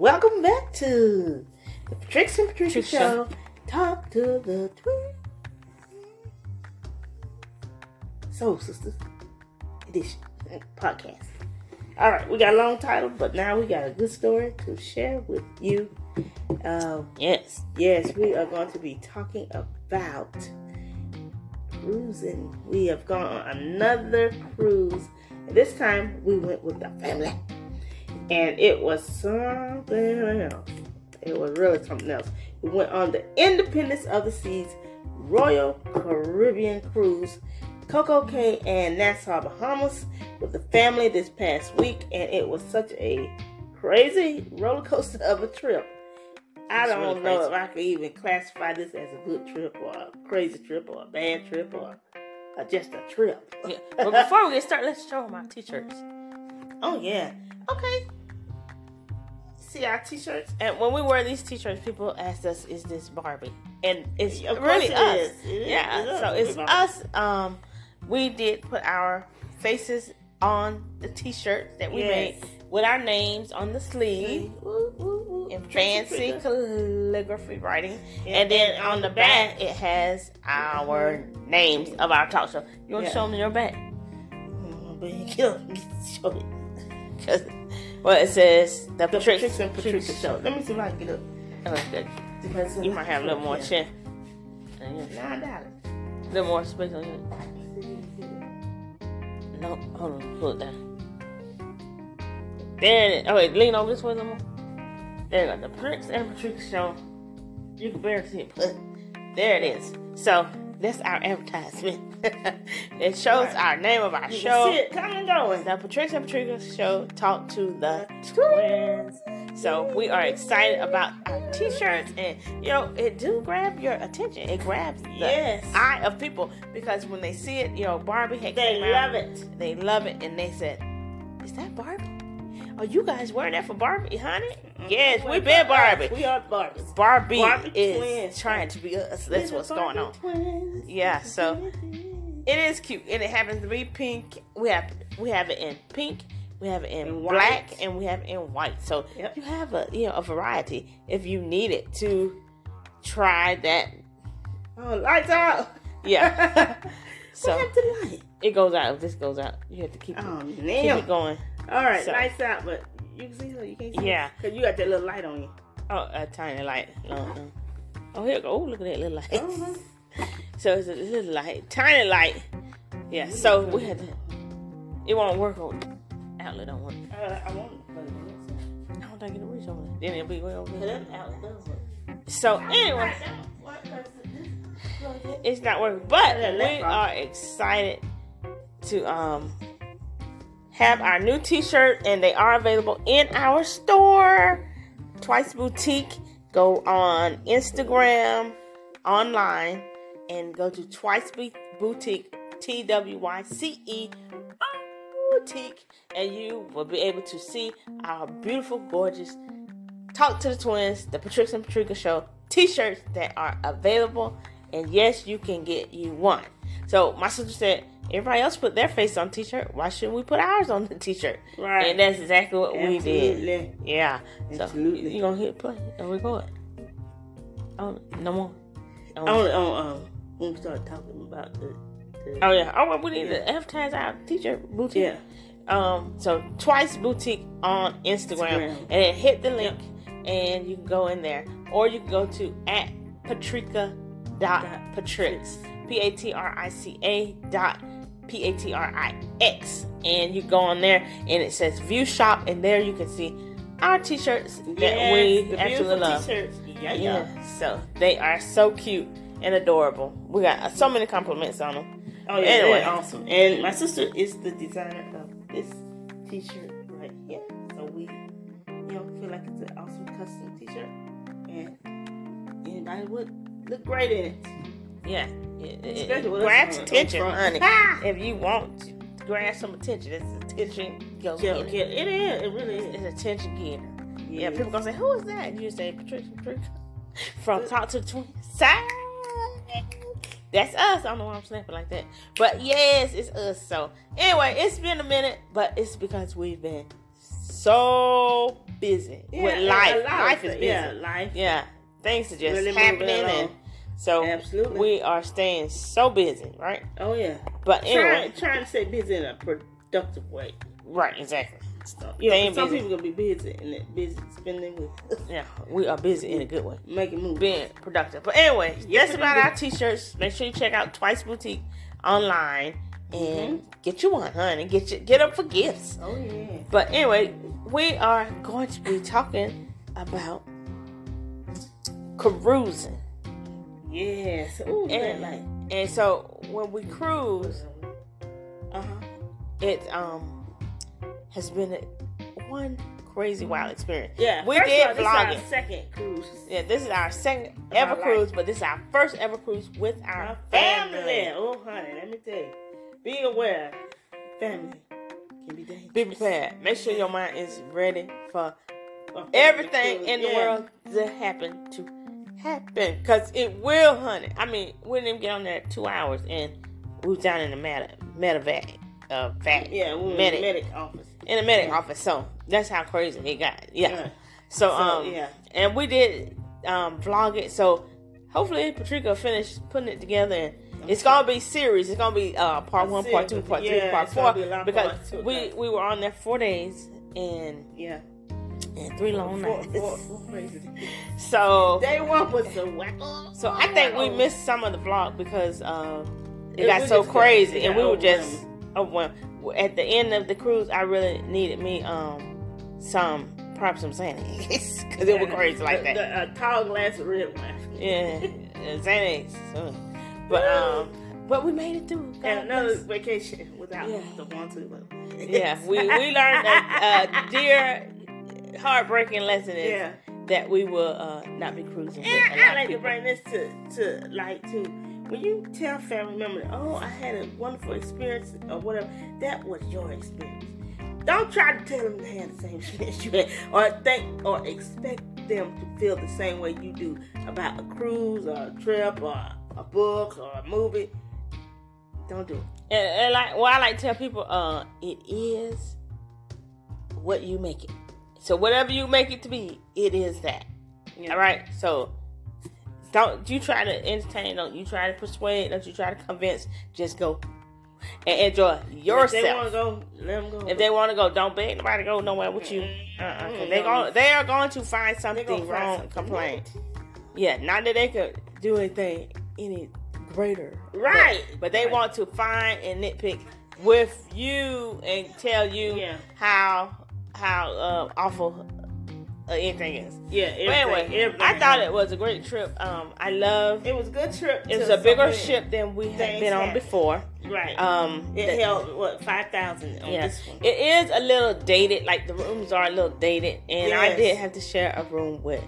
welcome back to the Tricks and Patricia. Show. Talk to the twin. Soul Sisters Edition podcast. All right, we got a long title, but now we got a good story to share with you. Um, Yes. Yes, we are going to be talking about cruising. We have gone on another cruise. And this time we went with the family. And it was something else. It was really something else. We went on the Independence of the Seas Royal Caribbean Cruise, Coco Cay and Nassau, Bahamas, with the family this past week. And it was such a crazy roller coaster of a trip. I It's don't really know crazy. if I could even classify this as a good trip or a crazy trip or a bad trip or, or just a trip. Yeah. But before we get started, let's show them our t-shirts. oh yeah. Okay. See our t-shirts? And when we wear these t-shirts, people ask us, "Is this Barbie?" And it's Of really it us. is. It. Yeah. Is. So it's Barbie. us. Um, we did put our faces on the t-shirts that we Yes. made with our names on the sleeve. In fancy calligraphy writing. Yeah, and then on the back, it has our names of our talk show. You want to Yeah. show them your back? Mm, but you kill show it. Well, it says the, The Patricia, Patricia and Patricia show. Let me see if I can get up. Oh, good. Depends You might have a little more Yeah. you- Nine dollars. A little more space on you. No, hold on, pull it down. There it is. Oh, wait, lean over this way a little more. There you go. The Prince and Patricia show. You can barely see it, but there it is. So that's our advertisement. it shows Right. our name of our You show. can see it coming and going. The Patricia and Patricia show talk to the twins. So we are excited about our t-shirts and you know it do grab your attention. It grabs the Yes. eye of people because when they see it, you know, Barbie had They came out, love it. They love it and they said, Is that Barbie? Are you guys wearing that for Barbie, honey? Mm-hmm. Yes, we've been Barbie. We are Barbies. Barbie, Barbie is twins. trying to be us. That's We're what's going on. Twins. Yeah, so it is cute, and it happens to be pink. We have we have it in pink, we have it in And black, white. and we have it in white. So Yep. you have a you know a variety if you need it to try that. Oh, lights out. Yeah. so what happened to light? it goes out. If this goes out, you have to keep it, Oh, keep it going. All right, So- lights out, but you can see her. You can't see Yeah. Because you got that little light on you. Oh, a tiny light. No. Oh, here. go. Oh, look at that little light. Uh-huh. So it's a little light, tiny light. Yeah. So we had to. It won't work on outlet. Don't work. Uh, I want to put it I don't think it'll reach over there. Then it'll be way over there. Outlet does work. So anyway, What does it- it's not working, but we are excited to um have our new T-shirt, and they are available in our store, Twyce Boutique. Go on Instagram, online, and go to Twyce Boutique, T W Y C E Boutique, and you will be able to see our beautiful, gorgeous Talk to the Twins, the Patricia and Patricia Show t-shirts that are available. And yes, you can get you one. So my sister said, everybody else put their face on t-shirt. Why shouldn't we put ours on the t-shirt? Right. And that's exactly what we did. Absolutely. Yeah. So Absolutely. you gonna hit play and record. Oh, no more. Oh, I want to, um, when we start talking about the, the oh yeah. Oh, well, we need to times out t-shirt boutique. yeah. Um, so Twyce boutique on Instagram, Instagram. and then hit the link, and you can go in there, or you can go to at patrica dot patrix p a t r i c a dot p a t r i x, and you go on there, and it says view shop, and there you can see our t-shirts that Yes, we the absolutely love. T-shirts. Yeah, yeah. Yeah, so they are so cute and adorable. We got so many compliments on them. Oh yeah, Anyway. awesome. And my sister is the designer of this T-shirt right here. So we, you know, feel like it's an awesome custom T-shirt, and anybody would look great in it. Yeah, it, it, Especially it with us grabs on- on attention, honey. If you want to grab some attention, it's attention go Yeah, getter. yeah, it is. It really is. It's attention getter. Yeah, Yeah. people gonna say, "Who is that?" And you say, "Patricia, Patricia from uh, Talk to the Twins." Side. That's us. I don't know why I'm snapping like that, but yes, it's us. So anyway, it's been a minute, but it's because we've been so busy Yeah, with life. a lot of Life is busy. Yeah, life. Yeah, things are just Really happening, and so Absolutely. we are staying so busy, right? Oh yeah. But anyway, Trying, trying to stay busy in a productive way. right, exactly. So, you know, Staying some busy. people gonna be busy and busy spending with Yeah, we are busy in a good way, making moves. being productive. But anyway, that's about our t-shirts. Make sure you check out Twyce Boutique online and mm-hmm. get you one, honey. Get you get up for gifts. Oh yeah. But anyway, we are going to be talking about cruising. Yes. Ooh, And, light. and so when we cruise, Uh huh. it um has been a, one crazy wild experience. Yeah. we did all, this vlog our it. second cruise. Yeah, this is our second Of ever our life. cruise, but this is our first ever cruise with our Our family. family. Oh honey, let me tell you. Be aware. Family can be dangerous. Be prepared. Make sure your mind is ready for everything in the yeah. world to happen to happen. Cause it will, honey. I mean, we didn't even get on there two hours and we was down in the meta medevac. Uh, vac, Yeah, we medic, the medic office. in the medic office. So that's how crazy it got. Yeah. Yeah. So, So, um, yeah. and we did um vlog it. So hopefully Patricia finish putting it together. And it's gonna be series. It's gonna be uh part one, part two, part three, part four. be a lot of Because we we were on there four days and Yeah. And three long Four, nights. four, four crazy. So Day one was so wacko. so I think we missed some of the vlog because uh, it Yeah, got so just got- crazy and we were just overwhelmed. At the end of the cruise, I really needed me um some perhaps some Xanax because it was crazy like that. the- a tall glass of red wine. Yeah, Xanax. uh, But um, but we made it through. God And another bless. vacation without Yeah. the one two. Yeah, we we learned a, a dear heartbreaking lesson is Yeah. that we will uh, not be cruising And I like to bring this to, to light too. When you tell family members, oh, I had a wonderful experience or whatever, that was your experience. Don't try to tell them they had the same experience you had, or think or expect them to feel the same way you do about a cruise or a trip or a book or a movie. Don't do it. And, and like, well, I like to tell people, uh, it is what you make it. So whatever you make it to be, it is that. Yeah. All right. So don't you try to entertain. Don't you try to persuade. Don't you try to convince. Just go and enjoy yourself. If they want to go, let them go. If they want to go, don't beg nobody to go nowhere with you. Uh-uh, they going they are going to find something gonna find wrong. something. Complain. Yeah, not that they could do anything any greater. Right. But, but they Right. want to find and nitpick with you and tell you Yeah. how how uh, awful uh, anything is. Yeah. Anyway, everything I thought it was a great trip. Um, I love. It was a good trip. It was a bigger ship than we had been on before. Right. Um, it the- held what five thousand on yeah, this one. it is a little dated. Like the rooms are a little dated, and I did have to share a room with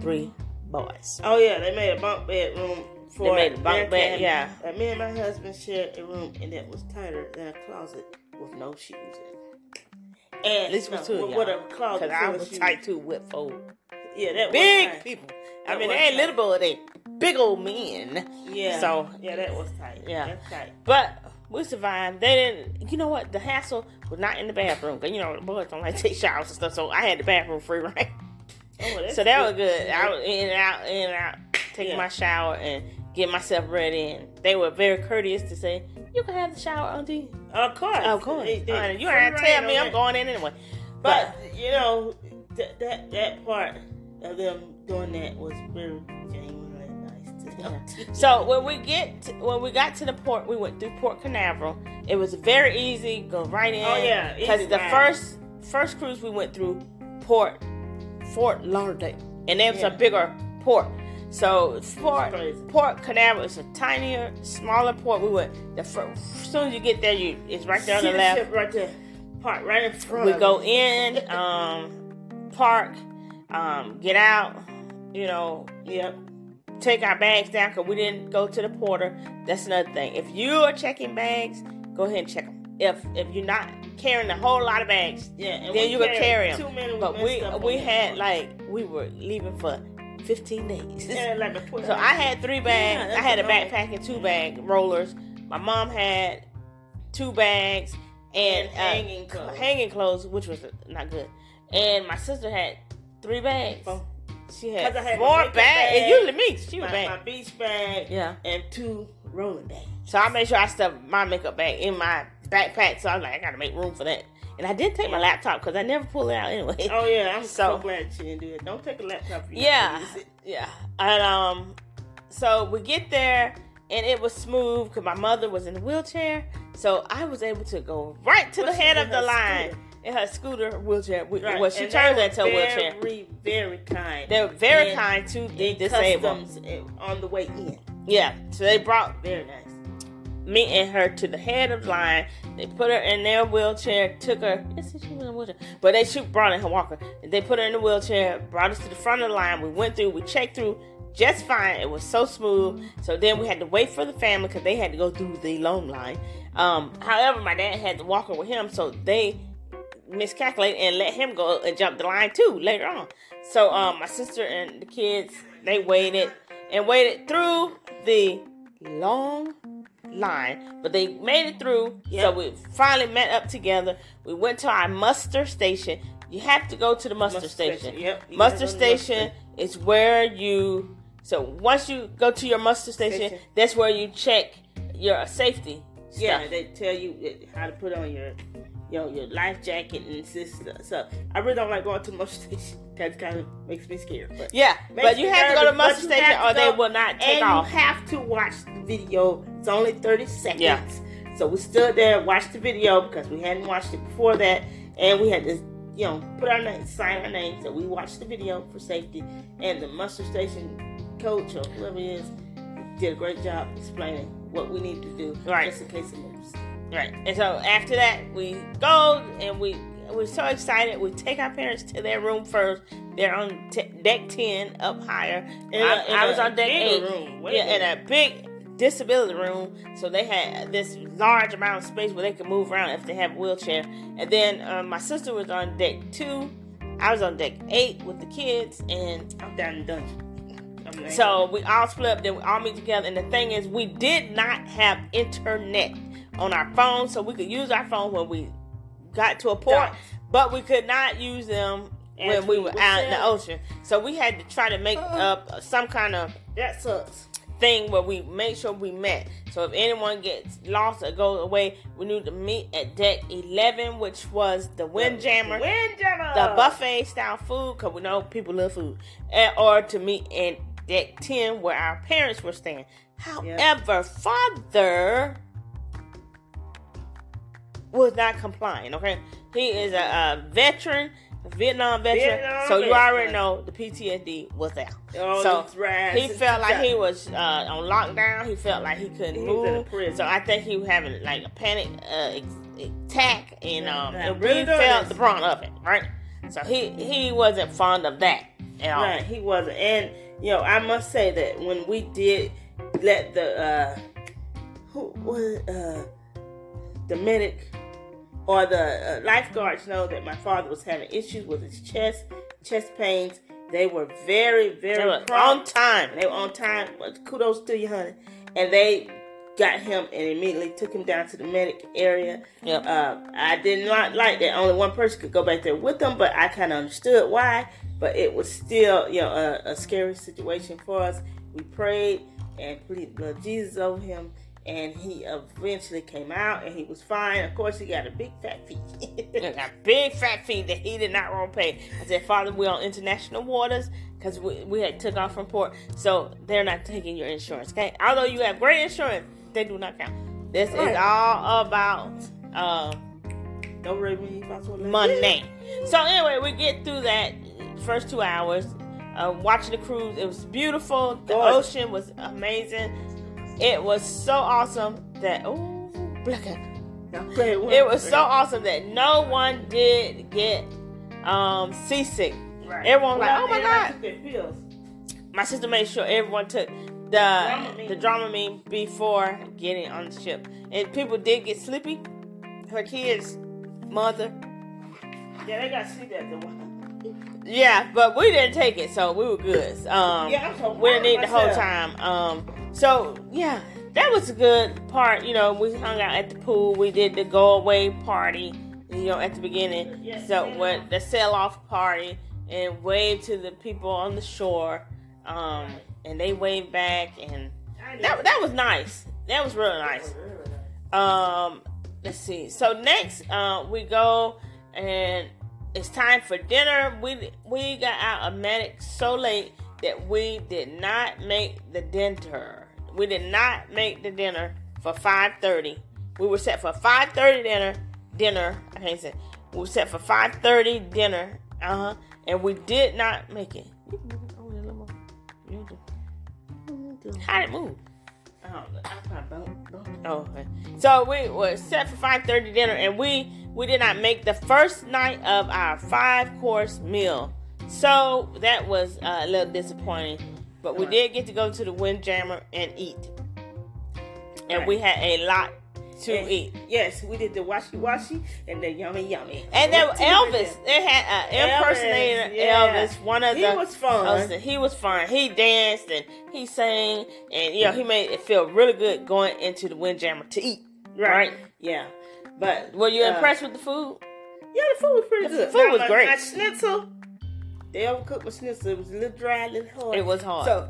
three boys. Oh yeah, they made a bunk bed room for They made a bunk bed, yeah. And me and my husband shared a room, and that was tighter than a closet with no shoes in. It. And At least no, with two of with, y'all. a closet Cause I was tight too with four Yeah, that big tight. people. I mean, they ain't tight. little boy, they big old men. Yeah. So yeah, that was tight. Yeah. that's tight. But we survived. They didn't. You know what? The hassle was not in the bathroom. Cause you know the boys don't like to take showers and stuff. So I had the bathroom free, right? Oh, so that was good. I was in and out, in and out, taking Yeah. my shower and getting myself ready. And they were very courteous to say, "You can have the shower, Auntie." Of course, Of course, They- they- Honey, you ain't to tell me I'm that. going in anyway. But you know that that that part of them doing that was very genuinely nice to them. So when we get to, when we got to the port, we went through Port Canaveral. It was very easy, go right in. Oh, yeah, because the ride. first first cruise we went through Port Fort Lauderdale, and it was Yeah. a bigger port. So Port. Port Canaveral is a tinier, smaller port. We went the as soon as you get there, you it's right there on the left. ship right there, park right in front. We go in, um, park, um, get out, you know, Yep. take our bags down because we didn't go to the porter. That's another thing. If you are checking bags, go ahead and check them. If if you're not carrying a whole lot of bags, Yeah. And then you can carry them. Too many. but we we had like we were leaving for 15 days. Yeah, like a 12 So I had three bags. Yeah, I had a backpack and two bag rollers. My mom had two bags and, And uh, hanging clothes. hanging clothes, which was not good. and my sister had three bags. Four. She had I had four bags. bag, It's usually me. She was my, bag. my beach bag, Yeah. and two rolling bags. So I made sure I stuffed my makeup bag in my backpack. So I was like, I gotta make room for that. And I did take my laptop because I never pull it out anyway. Oh yeah, I'm so, So- glad she didn't do it. Don't take a laptop. Yeah, have to use it. yeah. And um, so we get there and it was smooth because my mother was in a wheelchair, so I was able to go right to the head of the line scooter. in her scooter wheelchair. Right. Well, she And turned into a wheelchair. Very, very kind. They were very And kind to the disabled. eh, on the way in. Yeah, so they brought Very nice. Me and her to the head of line. They put her in their wheelchair, took her. Yes, she was in a wheelchair, but they she brought in her walker. They put her in the wheelchair, brought us to the front of the line. We went through, we checked through just fine. It was so smooth. So then we had to wait for the family because they had to go through the long line. Um, however, my dad had the walker with him, so they miscalculated and let him go and jump the line too later on. So um, my sister and the kids they waited and waited through the long line, but they made it through. So we finally met up together. We went to our muster station. You have to go to the muster, Muster station. station, yep. Muster gotta go to the station muster. is where you. So once you go to your muster station, Station. that's where you check your safety. Yeah, they tell you eh, how to put on your, you know, your life jacket and sister. So I really don't like going to much station. That kind of makes me scared. But Yeah, but you have to go to nervous, muster station or they will not take and off. you have to watch the video. It's only thirty seconds. Yeah. So we stood there, watched the video because we hadn't watched it before that, and we had to, you know, put our name, sign our name. So we watched the video for safety, and the muster station coach or whoever it is did a great job explaining what we need to do, Right. just in case of. Right. And so after that, we go and we we're so excited. We take our parents to their room first. They're on t- deck ten, up higher. In I, I was on deck eight. room, yeah, in a big disability room. So they had this large amount of space where they could move around if they have a wheelchair. And then um, my sister was on deck two. I was on deck eight with the kids, and I'm down in the dungeon. So we all split up, then we all meet together. And the thing is, we did not have internet on our phone, so we could use our phone when we got to a port, Dots. but we could not use them As when we we were out in the ocean. So we had to try to make uh-uh. up some kind of that sucks. thing where we make sure we met. So if anyone gets lost or goes away, we need to meet at deck 11, which was the Windjammer Windjammer. the buffet style food because we know people love food, and, or to meet in deck ten where our parents were staying. However, father was not complying. Okay, he is a, a veteran, a Vietnam veteran, Vietnam so you veteran. already know the PTSD was out. Oh, so right. he felt like he was uh, on lockdown. He felt like he couldn't He was in a move. So I think he was having like a panic uh, attack, and um, Yeah, really does. felt the brunt of it, right? So he he wasn't fond of that at all. Right, he wasn't. And you know, I must say that when we did let the uh who was uh the medic or the uh, lifeguards know that my father was having issues with his chest, chest pains, they were very, very were on prompt. time. They were on time. But kudos to you, honey. And they got him and immediately took him down to the medic area. Yep. Uh, I did not like that only one person could go back there with them, but I kind of understood why. But it was still, you know, a, a scary situation for us. We prayed and pleaded the blood Jesus over him, and he eventually came out and he was fine. Of course, he got a big fat fee. Got big fat fee that he did not want to pay. I said, Father, we're on international waters because we, we had took off from port, so they're not taking your insurance. Okay, although you have great insurance, they do not count. This Right. is all about. Um, Don't worry me if Monday. So anyway, we get through that first two hours. Uh, watching the cruise, it was beautiful. The ocean was amazing. It was so awesome that oh, look at it was so awesome that no one did get um, seasick. Right. Everyone was like, "Oh my God." My sister made sure everyone took the Dramamine. the Dramamine before getting on the ship, and people did get sleepy. Her kids, mother, Yeah, they got sleepy at the one. Yeah, but we didn't take it, so we were good. Um, Yeah, so we didn't need the whole time. Um, so yeah, that was a good part. You know, we hung out at the pool. We did the go away party. you know, at the beginning. Yes, so when the sell off party and wave to the people on the shore, um, and they wave back, and that that was nice. That was really nice. Um, let's see. So next, uh, we go and it's time for dinner. We we got out of Manic so late that we did not make the dinner. We did not make the dinner for five thirty. We were set for five thirty dinner. Dinner. I can't say. We were set for five thirty dinner. Uh huh. And we did not make it. You can move it over there a little more. You do. How did it move? Oh, I probably bumped- bumped. Oh, okay. So we were set for five thirty dinner, and we we did not make the first night of our five course meal. So that was uh, a little disappointing. But we did get to go to the Windjammer and eat, and Right. we had a lot to And- eat. Yes, we did the washy washy and the yummy yummy. And then Went to the Elvis, they had an impersonator Elvis, yeah. Elvis, one of He the was fun. He was fun. He danced and he sang, and you know he made it feel really good going into the Windjammer to eat. Right. Yeah. But Were you uh, impressed with the food? Yeah, the food was pretty The good. food Now, was my, great. My schnitzel, they overcooked my schnitzel. It was a little dry, a little hard. It was hard. So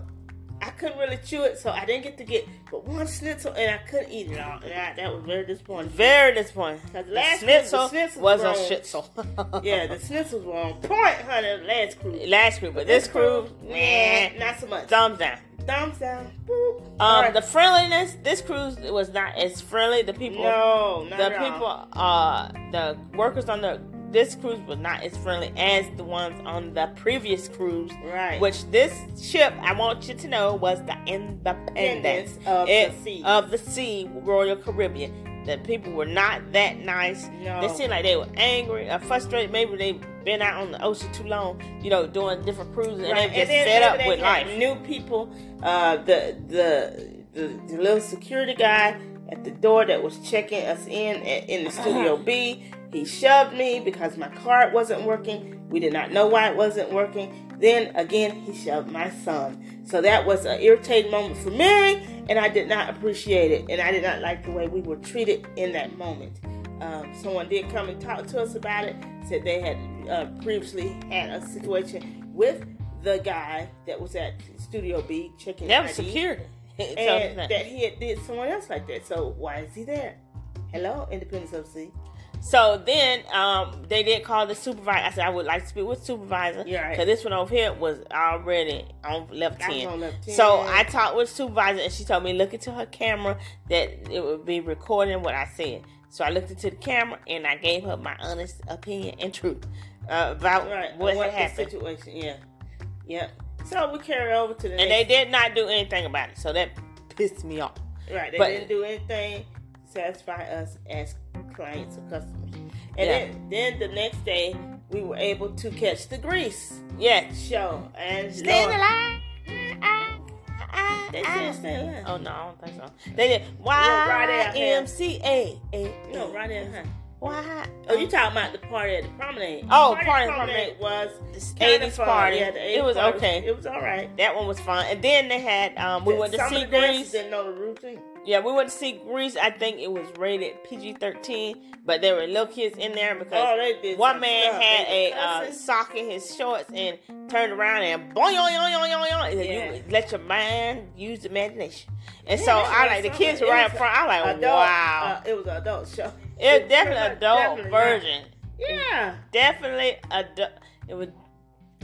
I couldn't really chew it, so I didn't get to get but one schnitzel, and I couldn't eat it all. I, that was very disappointing. Very disappointing. Cause The last schnitzel, cruise, the schnitzel was a wrong. shitzel. Yeah, the schnitzels were on point, honey. Last cruise. last cruise, but this cruise, man, not so much. thumbs down. Thumbs down. Boop. Um, right. the friendliness, this cruise was not as friendly. The people, no, not the at all. uh, the workers on the this cruise was not as friendly as the ones on the previous cruise. Right. Which this ship, I want you to know, was the Independence of the Sea. of the Sea, Royal Caribbean. The people were not that nice. No. They seemed like they were angry or frustrated. Maybe they've been out on the ocean too long, you know, doing different cruises, and Right, they just fed up with life. New people, uh, the, the the the little security guy at the door that was checking us in at, in the studio B. He shoved me because my card wasn't working. We did not know why it wasn't working. Then again, he shoved my son. So that was an irritating moment for me, and I did not appreciate it, and I did not like the way we were treated in that moment. Um, someone did come and talk to us about it. Said they had uh, previously had a situation with the guy that was at Studio B checking That was ID, security. And that he had did someone else like that. So why is he there? Hello, Independence of Sea. So then um, they did call the supervisor. I said I would like to speak with supervisor. Yeah, right. Because this one over here was already on left I 10. on left 10. So I talked with supervisor and she told me look into her camera that it would be recording what I said. So I looked into the camera and I gave her my honest opinion and truth uh, about Right, what what happened. situation? Yeah, yeah. So we carry over to the And they did not do anything about it. So that pissed me off. Right, they But- didn't do anything satisfy us as clients or customers. And Yeah. then, then the next day, we were able to catch the Grease Yeah. show. And Stay Lord, the line. Ah, They said stay in line. Oh no, I don't think so. They did Y M C A. No, right there. Huh? Why? Oh, you talking about the party at the promenade? Oh, The party at the promenade was kinda 80s party. Yeah, the 80s It was party okay. It was all right. That one was fun. And then they had um we went to Some see of the Grease. Didn't know the routine. Yeah, we went to see Grease. I think it was rated PG thirteen, but there were little kids in there because Oh, one man stuff. had They a uh, sock in his shorts and turned around and boing yoing yoing. He said, Yeah. You let your mind use imagination. And Yeah, so I like the kids were right up front. I like Adult, wow. Uh, it was an adult show. it was definitely adult definitely, version. Yeah, Definitely adult. It was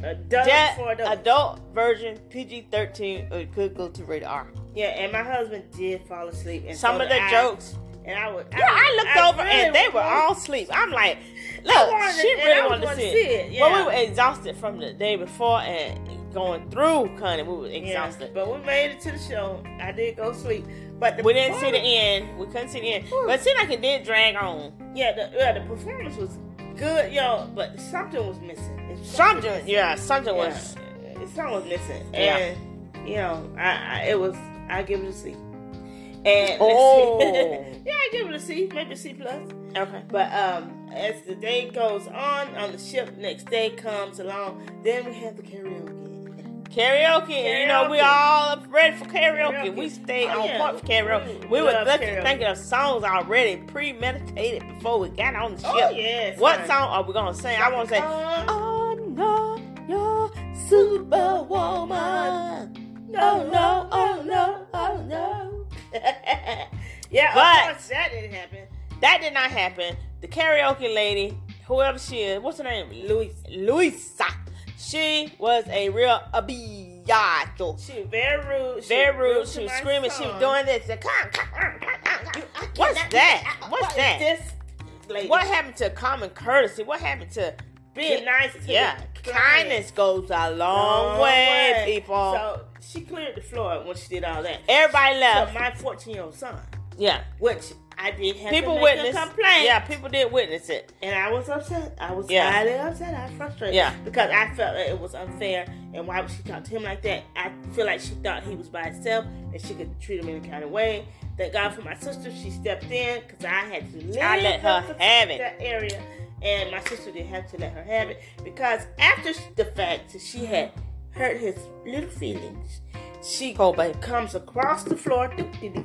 adult de- for adults. adult version PG thirteen. It could go to rated R. Yeah, and my husband did fall asleep. And Some so of the I. jokes. and I would. Yeah, I looked over really and they were all asleep. I'm like, look, wanted she really wanted to see it. it, Well, we were exhausted from the day before and going through, honey. We were Yeah, exhausted. but we made it to the show. I did go sleep, but the We didn't see the end. We couldn't see the end. Whew. But it seemed like it did drag on. Yeah, the, yeah, the performance was good, yo, but something was missing. It's Something, yeah, something Yeah, was. something was missing, Yeah. and you know, I, I it was. I give it a C. And Oh. yeah, I give it a C, maybe a C plus. Okay. But um, as the day goes on on the ship, next day comes along, then we have the karaoke. Karaoke, and you know we all ready for karaoke. Karaoke. We stayed Oh, on yeah. point for karaoke. We We were looking, thinking of songs already premeditated before we got on the ship. Oh yes. What honey. song are we gonna sing? I want to say, Uh, "I'm not your superwoman." No, no, oh no, oh no. yeah, But- of course that didn't happen. That did not happen. The karaoke lady, whoever she is, what's her name? Luis, Luisa. She was a real abiyato. She very rude. She Very rude. to She was my screaming. She was doing this. Come, come, come, come, What's that? What's what that? This lady. What happened to common courtesy? What happened to Being nice to yeah, kindness goes a long, Long way, way. people. So she cleared the floor when she did all that. Everybody So left. my 14 year old son, yeah, which I did have people a complaint. Yeah, people did witness it. And I was upset. I was Yeah. highly upset. I was frustrated. Yeah. Because I felt that it was unfair. And why would she talk to him like that? I feel like she thought he was by himself and she could treat him any kind of way. Thank God for my sister. She stepped in because I had to leave I let her have it. that area. And my sister didn't have to let her have it because after the fact that she had hurt his little feelings, she Poor baby. comes across the floor, doo, doo,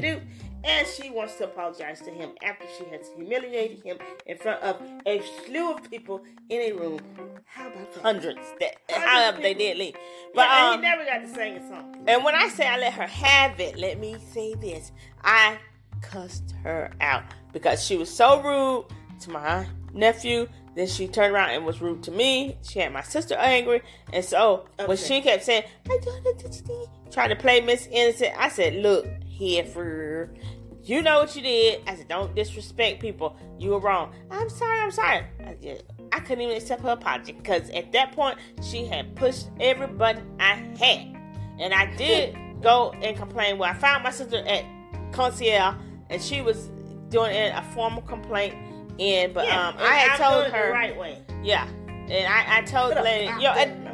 doo, and she wants to apologize to him after she has humiliated him in front of a slew of people in a room. How about that? Hundreds. That, however, they did leave. But and um, he never got to sing a song. And when I say I let her have it, let me say this. I cussed her out because she was so rude to my nephew. Then she turned around and was rude to me. She had my sister angry. And so when she kept saying, I don't know, trying to play Miss Innocent, I said, Look, heifer. You know what you did. I said, Don't disrespect people. You were wrong. I'm sorry, I'm sorry. I just, I couldn't even accept her apology because at that point she had pushed every button I had. And I did go and complain. Well, I found my sister at concierge and she was doing a formal complaint in, but Yeah, um, and I had I'm told her the right way. yeah, and I, I told lady, yo, and,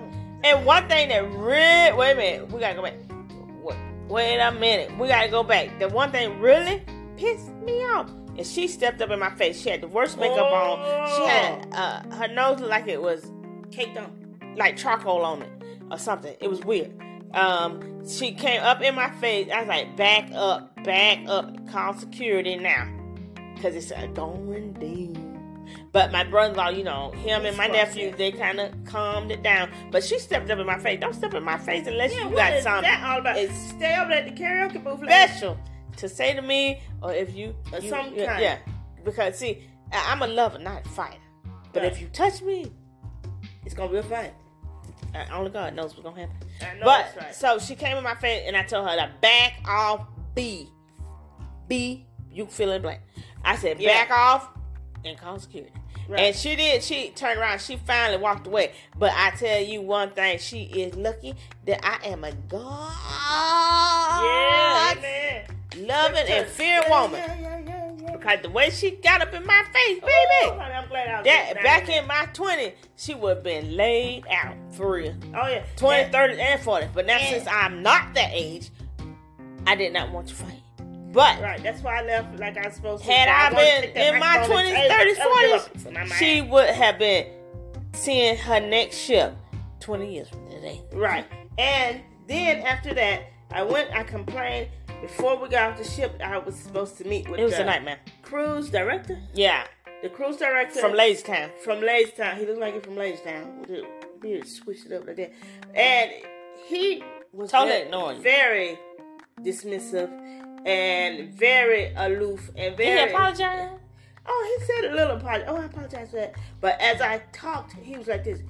and one thing that really, wait a minute, we gotta go back. Wait, a minute, we gotta go back. The one thing really pissed me off is she stepped up in my face. She had the worst makeup on. She had uh, her nose looked like it was Caked on. like charcoal on it or something. It was weird. Um, she came up in my face. I was like, back up, back up, call security now, because it's a going down. But my brother-in-law, you know, him and my nephew, they kind of calmed it down. But she stepped up in my face. Don't step in my face unless Yeah, you what got is something that all about? It's Stay over at the karaoke booth. special to say to me, or if you, Or you- some yeah, kind. yeah. Because see, I'm a lover, not a fighter. But Right. if you touch me, It's gonna be a fight. uh, only God knows what's gonna happen. I know But right. so she came in my face and I told her to back off B. B, you feeling in blank. I said Yeah. back off and call security. Right. And she did. She turned around. She finally walked away. But I tell you one thing: she is lucky that I am a God, yeah, amen. loving and fearing Yeah, woman. Yeah, yeah, yeah. Because the way she got up in my face, Oh, baby, honey, I was that back in my 20s, she would have been laid out for real. Oh yeah, 20, And- 30, and 40. But now, And- since I'm not that age, I did not want to fight. But Right, that's why I left like I was supposed to. had I to been in my 20s, 30s, tell- tell them 40s, she would have been seeing her next ship 20 years from today. Right, and then after that, I went. I complained before we got off the ship. I was supposed to meet with It was the a nightmare. cruise director. Yeah, The cruise director from Lazy Town. from Town. He looked like it from Town with the beard squished up like that, and he was Totally very, very dismissive and very aloof and Did very. he apologize? Oh, he said a little apology. Oh, I apologize for that. But as I talked, he was like this.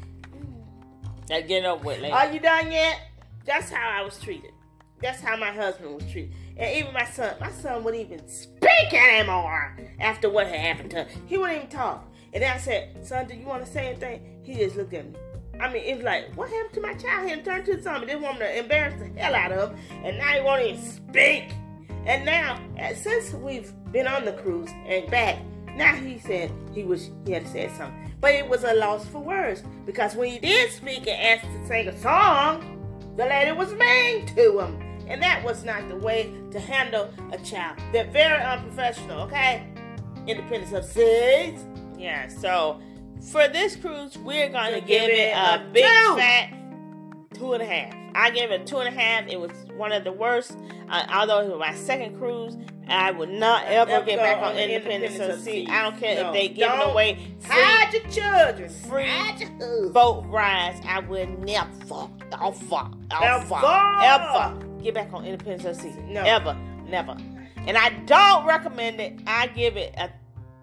That get up with, lady. Are you done yet? That's how I was treated. That's how my husband was treated. And even my son, my son wouldn't even speak anymore after what had happened to him. He wouldn't even talk. And then I said, son, do you want to say anything? He just looked at me. I mean, it was like, what happened to my child? He turned to something. This woman embarrassed the hell out of him. And now he won't even speak. And now, since we've been on the cruise and back, now he said he wish he had said something. But it was a loss for words. Because when he did speak and asked to sing a song, the lady was mean to him. And that was not the way to handle a child. They're very unprofessional, okay? Independence of sex. Yeah, so for this cruise, we're going to To give give it it a a big two. fat two and a half. I gave it two and a half. It was one of the worst. Uh, although it was my second cruise, I would not ever get back on on Independence Independence of of Sea. Sea. I don't care No, if they give don't. away free Hide your children. Free Hide your boat rides. I would never, ever, ever, Ever. ever get back on Independence of Sea. No. Ever, never. And I don't recommend it. I give it a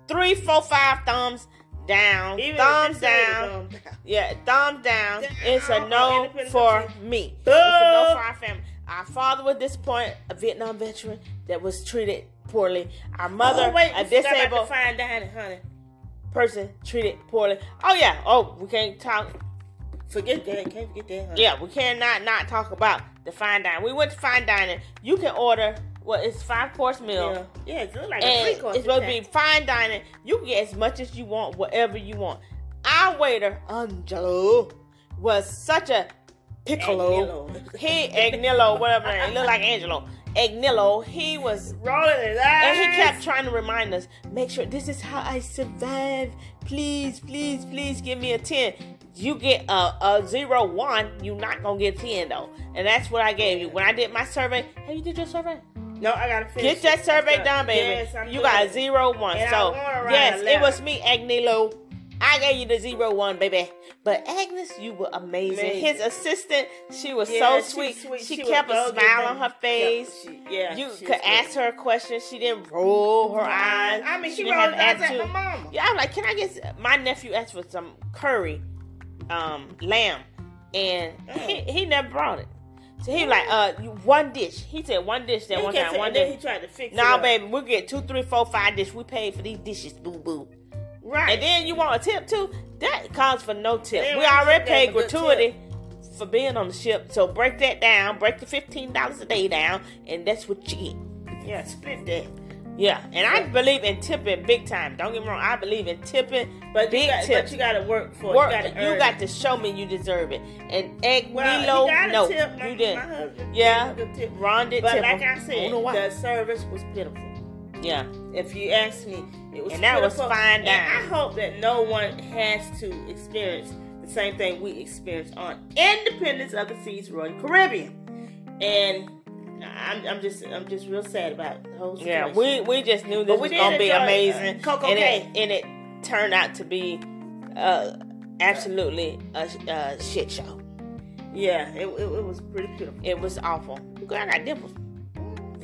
three, four, five thumbs down. Even thumbs down. thumbs down. Yeah, thumbs down. Down It's a no for me. It's a no for our family. Our father was disappointed, a Vietnam veteran that was treated poorly. Our mother, oh, wait, a we forgot about disabled fine dining, honey. person treated poorly. Oh yeah. Oh, we can't talk. Forget that. Can't forget that, honey. Yeah, we cannot not talk about the fine dining. We went to fine dining. You can order what is five course meal. Yeah, yeah it looks like a three course. it's supposed to be fine dining. You can get as much as you want, whatever you want. Our waiter, Angelo, was such a piccolo. Agnillo. He Agnillo, whatever. He looked like Angelo. Agnillo. He was rolling his eyes. and he kept trying to remind us, make sure this is how I survive. Please, please, please give me a 10. You get a, a zero one, you're not gonna get 10 though. And that's what I gave you. When I did my survey, hey, you did your survey? No, I gotta finish. Get that survey Yes, done, baby. Yes, I'm you doing got a zero one. And so yes, it was me, Agnilo. I gave you the zero one, baby. But Agnes, you were amazing. Amazing. His assistant, she was Yeah, so sweet. sweet. She, She kept a smile good, on her face. She- yeah, you she could ask her a question. She didn't roll her eyes. I mean, she, didn't rolled have eyes at attitude. her mama. Yeah, I'm like, can I get? My nephew asked for some curry, um, lamb, and he, Mm. he never brought it. So he was like, uh, one dish. He said one dish that He one time. saying- One dish. he tried to fix it. Nah, baby, we'll get two, three, four, five dishes. We paid for these dishes, boo boo. Right. And then you want a tip too? That calls for no tip. We already paid gratuity for being on the ship. So break that down. Break the fifteen dollars a day down, and that's what you get. yeah, split that. Yeah, and I believe in tipping big time. Don't get me wrong. I believe in tipping, But big you got, tips. but you got to work for it. Work, you you got to earn got to show me you deserve it. And egg Well, Milo, no, tip. My, you didn't. Yeah, tip. Ron did But tip like him. I don't said, know why. the service was pitiful. yeah, If you ask me, it was And that was fine And. I hope that no one has to experience the same thing we experienced on Independence of the Seas Royal Caribbean. And I'm, I'm just I'm just real sad about the whole yeah. We we just knew this was gonna be uh, amazing, Coco and it and it turned out to be uh, absolutely a, a shit show. yeah, it, it, it was pretty pitiful. It was awful. I got dimples.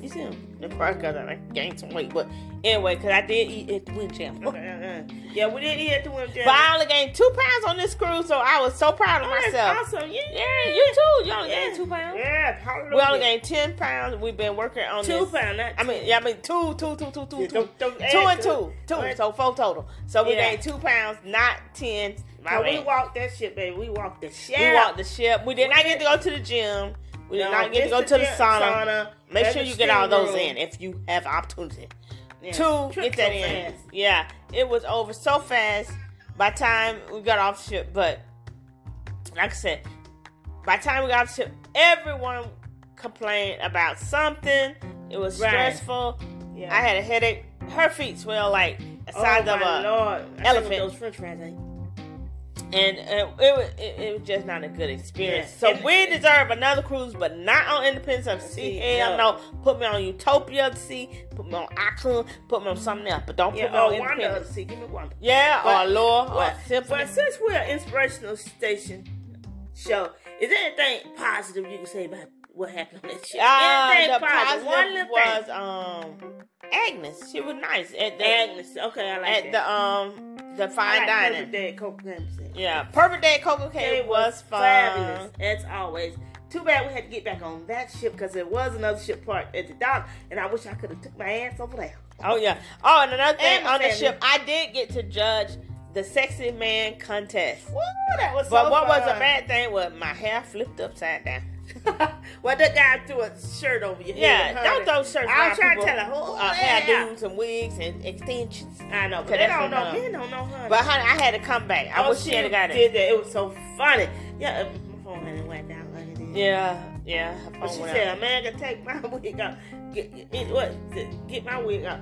You see them? The first because I gained some weight, but anyway, because I did eat at the wind. Uh, yeah, we didn't eat at the Wim Jam. But I only gained two pounds on this cruise, so I was so proud of Oh, that's myself. awesome. Yeah, Yeah, you too. You only yeah. gained two pounds. Yeah, hallelujah. We only gained ten pounds. We've been working on two this. pounds. Not I mean, yeah, I mean two, two, two, two, two, Yeah, two, don't two and two, two. Right. So four total. So we Yeah. gained two pounds, not ten. My we walked that shit, baby. We walked the shit. We walked the ship. We did We not did- get to go to the gym. We did No, not get to go to the gym- sauna. Make sure you get all those room. in if you have opportunity. Yeah. Two, Trip get that so in. fast. Yeah, it was over so fast. By time we got off ship, but like I said, by time we got off ship, everyone complained about something. It was Right. stressful. Yeah. I had a headache. Her feet swell like the oh, size my of a Lord. Elephant. Those French fries. eh? And uh, it, was, it, it was just not a good experience. Yeah. So And- we deserve another cruise, but not on Independence of Sea. Hell no. Put me on Utopia of the Sea. Put me on Icon. Put me on something else. But don't Yeah, put me on of Independence. the Sea. Give me one. Yeah, But- or Lore, or But, Symphony. but since we're an inspirational station show, is there anything positive you can say about what happened on that ship? Uh, the positive? positive was thing. um Agnes. She was nice at the Agnes. Okay, I like at that. the um the fine like dining. Perfect Day at Coca Cola. Yeah, perfect day at Coco It was fun. fabulous as always. Too bad we had to get back on that ship because there was another ship parked at the dock, and I wish I could have took my ass over there. Oh yeah. Oh, and another thing And on the ship, I did get to judge the sexy man contest. Woo, that was But so what was a bad thing was my hair flipped upside down. well, that guy threw a shirt over your Yeah, head. don't throw shirts. I was trying to tell her, oh, uh, yeah. hairdos and wigs and extensions. I know, but they don't know. Men don't know, honey. But honey, I had to come back. I oh, wish she had got it. did that. It was so funny. Yeah, uh, my phone had went down. Yeah, yeah. But she said, out. a man can take my wig out. Get, get, what? Get my wig out.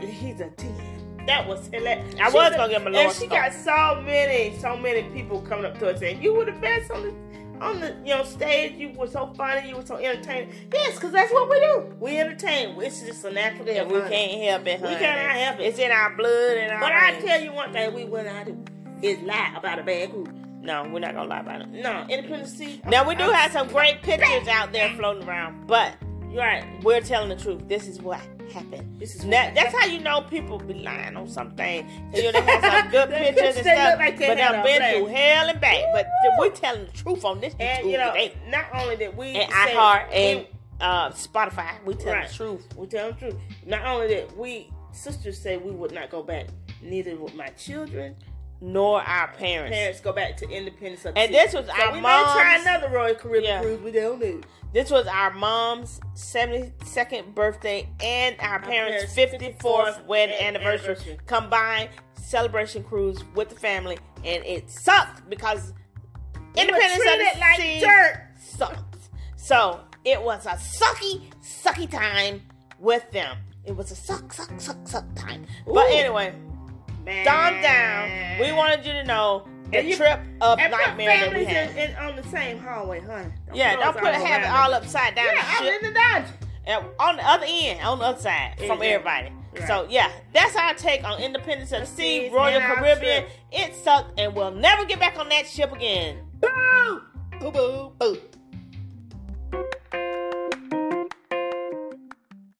He's a 10. That was hilarious. I was gonna him a And she got so many, so many people coming up to her saying, you were the best on the on the you know stage you were so funny, you were so entertaining. Yes, because that's what we do. We entertain. It's just a natural. And we can't help it. We honey. cannot help it. It's in our blood and our. But I tell you one thing, we will not do is lie about a bad group. no, we're not gonna lie about it. No, Independence C. Now we do have some great pictures out there floating around, but You're right. we're telling the truth. This is what happened. This is Now, that's happened. how you know people be lying on something. You know, they have some good pictures and stuff, like they but they've been through hell and back. But we're telling the truth on this And you know, today. not only did we And say- iHeart and uh, Spotify, we tell Right. the truth. We tell the truth. Not only that we sisters say we would not go back, neither would my children. Nor our parents. Parents go back to independence of the And this was so our we may try mom's- another Royal Caribbean Yeah. cruise. We don't know. This was our mom's 72nd birthday and our, parents' parents' 54th 54th wedding anniversary, anniversary. combined celebration cruise with the family, and it sucked because Independence of treated the like Sea dirt. sucked. So it was a sucky, sucky time with them. It was a suck, suck, suck, suck time. But anyway, Man. calm down. We wanted you to know the And you- trip of and nightmare that we had. in, in, on the same hallway, honey. yeah, those don't put have it all upside down. Yeah, I'm in the dungeon. And on the other end, on the other side from everybody. Right. So yeah, that's our take on Independence of the Sea, Royal Caribbean. It sucked, and we'll never get back on that ship again. Boo! Boo boo boo.